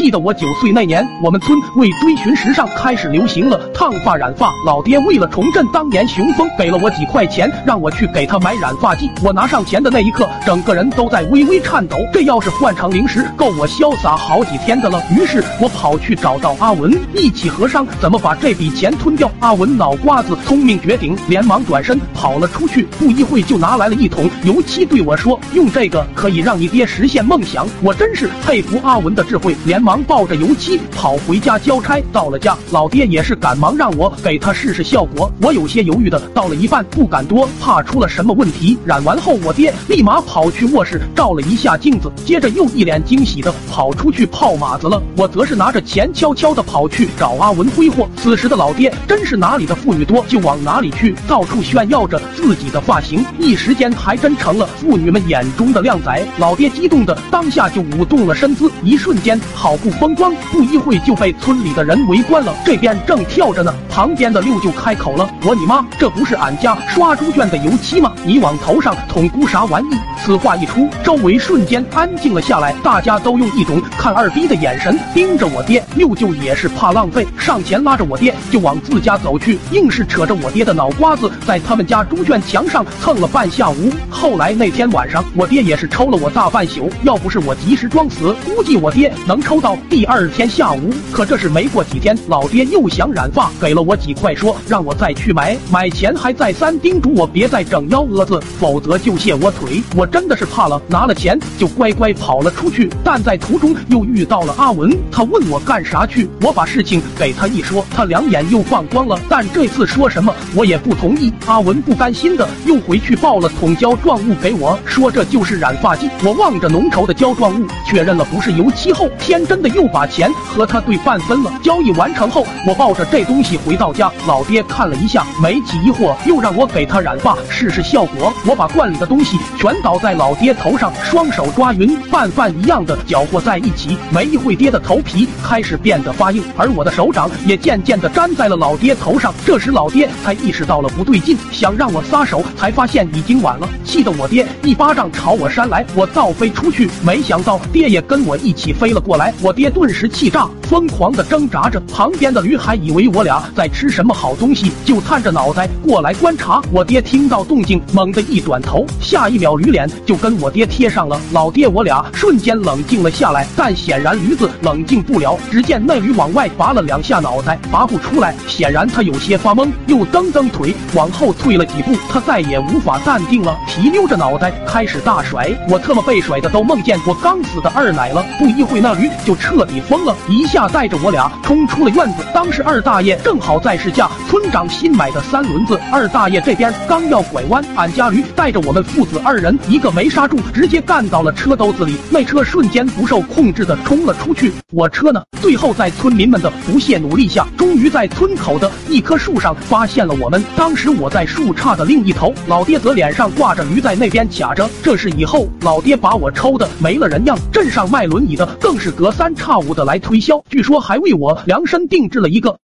记得我九岁那年，我们村为追寻时尚，开始流行了烫发染发。老爹为了重振当年雄风，给了我几块钱，让我去给他买染发剂。我拿上钱的那一刻，整个人都在微微颤抖。这要是换成零食，够我潇洒好几天的了。于是我跑去找到阿文，一起合商怎么把这笔钱吞掉。阿文脑瓜子聪明绝顶，连忙转身跑了出去。不一会就拿来了一桶油漆，对我说：“用这个可以让你爹实现梦想。”我真是佩服阿文的智慧，连忙忙抱着油漆跑回家交差。到了家，老爹也是赶忙让我给他试试效果。我有些犹豫的到了一半，不敢多，怕出了什么问题。染完后，我爹立马跑去卧室照了一下镜子，接着又一脸惊喜的跑出去泡马子了。我则是拿着钱悄悄的跑去找阿文挥霍。此时的老爹真是哪里的妇女多就往哪里去，到处炫耀着自己的发型，一时间还真成了妇女们眼中的靓仔。老爹激动的当下就舞动了身姿，一瞬间好不风光。不一会就被村里的人围观了。这边正跳着呢，旁边的六就开口了：“我你妈，这不是俺家刷猪圈的油漆吗？你往头上捅咕啥玩意？”此话一出，周围瞬间安静了下来，大家都用一种看二逼的眼神盯着我爹。六舅也是怕浪费，上前拉着我爹就往自家走去，硬是扯着我爹的脑瓜子，在他们家猪圈墙上蹭了半下午。后来那天晚上，我爹也是抽了我大半宿，要不是我及时装死，估计我爹能抽到第二天下午。可这是没过几天，老爹又想染发，给了我几块，说让我再去买。买前还再三叮嘱我别再整幺蛾子，否则就卸我腿。我真的是怕了，拿了钱就乖乖跑了出去。但在途中又遇到了阿文，他问我干啥去，我把事情给他一说，他两眼又放光了。但这次说什么我也不同意。阿文不甘心的又回去抱了桶胶状物给我，说这就是染发剂。我望着浓稠的胶状物，确认了不是油漆后，天真的又把钱和他对半分了。交易完成后，我抱着这东西回到家，老爹看了一下，没起疑惑，又让我给他染发试试效果。我把罐里的东西全倒在老爹头上，双手抓匀，拌饭一样的搅和在一起。没一会，爹的头皮开始变得发硬，而我的手掌也渐渐的粘在了老爹头上。这时老爹才意识到了不对劲，想让我撒手，才发现已经晚了，气得我爹一巴掌朝我扇来，我倒飞出去，没想到爹也跟我一起飞了过来，我爹顿时气炸，疯狂的挣扎着。旁边的驴还以为我俩在吃什么好东西，就探着脑袋过来观察。我爹听到动静，猛地一转头，下一秒驴脸就跟我爹贴上了。老爹我俩瞬间冷静了下来，但显然驴子冷静不了。只见那驴往外拔了两下脑袋，拔不出来，显然他有些发懵，又蹬蹬腿往后退了几步，他再也无法淡定了，提溜着脑袋开始大甩。我特么被甩的都梦见我刚死的二奶了。不一会，那驴就彻底疯了，一下带着我俩冲出了院子。当时二大爷正好在试驾村长新买的三轮子，二大爷这边刚要拐弯，俺家驴带着我们父子二人，一个没刹住，直接干到了车兜子里，那车瞬间不受控制的冲了出去。我车呢，最后在村民们的不懈努力下，终于在村口的一棵树上发现了我们。当时我在树杈的另一头，老爹则脸上挂着驴在那边卡着。这是以后老爹把我抽的没了人样，镇上卖轮椅的更是隔三差五的来推销，据说还为我量身定制了一个。